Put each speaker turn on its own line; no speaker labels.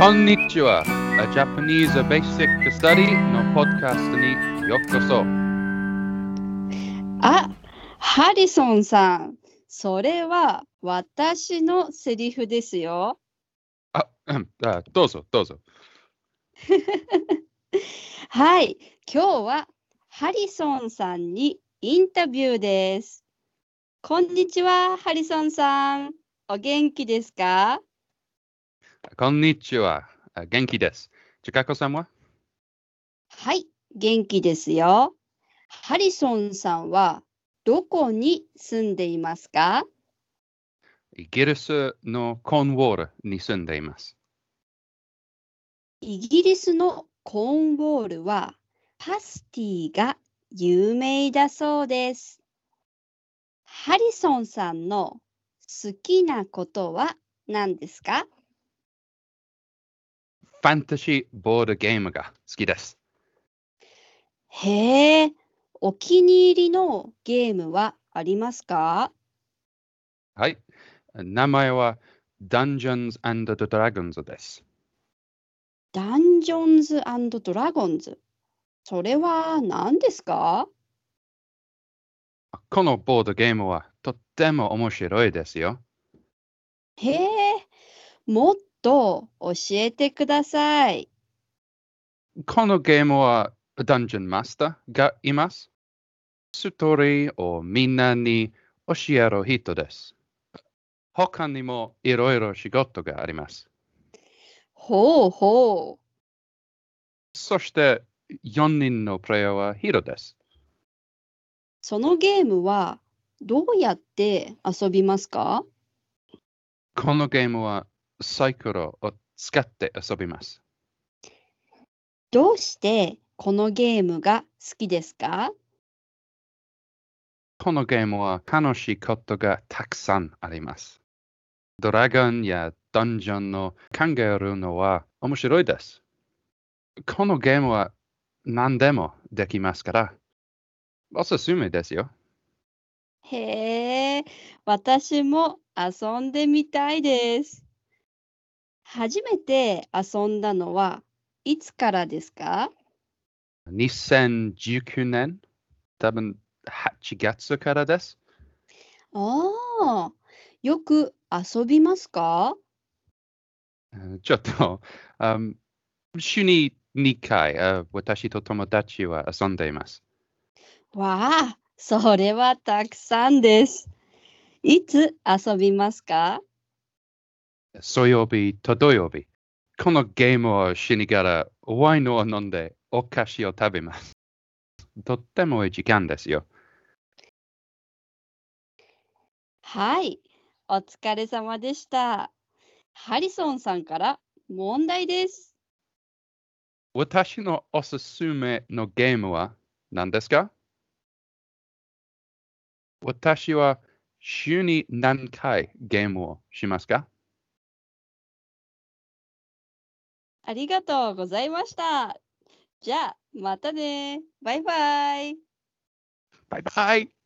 こんにちは。Japanese Basic Study のポッドキャストにようこそ。
あ、ハリソンさん、それは私のセリフですよ。
あ、うんあどうぞ、どうぞ。
はい、今日はハリソンさんにインタビューです。こんにちは、ハリソンさん。お元気ですか？
こんにちは。あ元気です。ちかこさんは？
はい、元気ですよ。ハリソンさんはどこに住んでいますか？
イギリスのコーンウォールに住んでいます。
イギリスのコーンウォールはパスティが有名だそうです。ハリソンさんの好きなことは何ですか？
ファンタジーボードゲームが好きです。
へえ、お気に入りのゲームはありますか？
はい。名前は Dungeons and Dragons です。
ダンジョンズドラゴンズ。それは何ですか？
このボードゲームはとっても面白いですよ。
へえ、もっと教えてください。
このゲームはダンジョンマスターがいます。ストーリーをみんなに教える人です。他にもいろいろ仕事があります。
ほうほう。
そして4人のプレイヤーはヒーローです。
そのゲームはどうやって遊びますか？
このゲームはサイクルを使って遊びます。
どうしてこのゲームが好きですか？
このゲームは楽しいことがたくさんあります。ドラゴンやダンジョンの考えるのは面白いです。このゲームは何でもできますから、おすすめですよ。
へえ、私も遊んでみたいです。初めて遊んだのはいつからですか
？2019年、多分8月からです。
ああ、よく遊びますか？
うんちょっと、あん週に2回、あ私と友達は遊んでいます。
わあ、それはたくさんです。いつ遊びますか？
水曜日と土曜日、このゲームをしながらワインを飲んでお菓子を食べます。とってもいい時間ですよ。
はい、お疲れ様でした。ハリソンさんから問題です。
私のおすすめのゲームは何ですか？私は週に何回ゲームをしますか？
ありがとうございました。じゃあ、またね。バイバイ。
バイバイ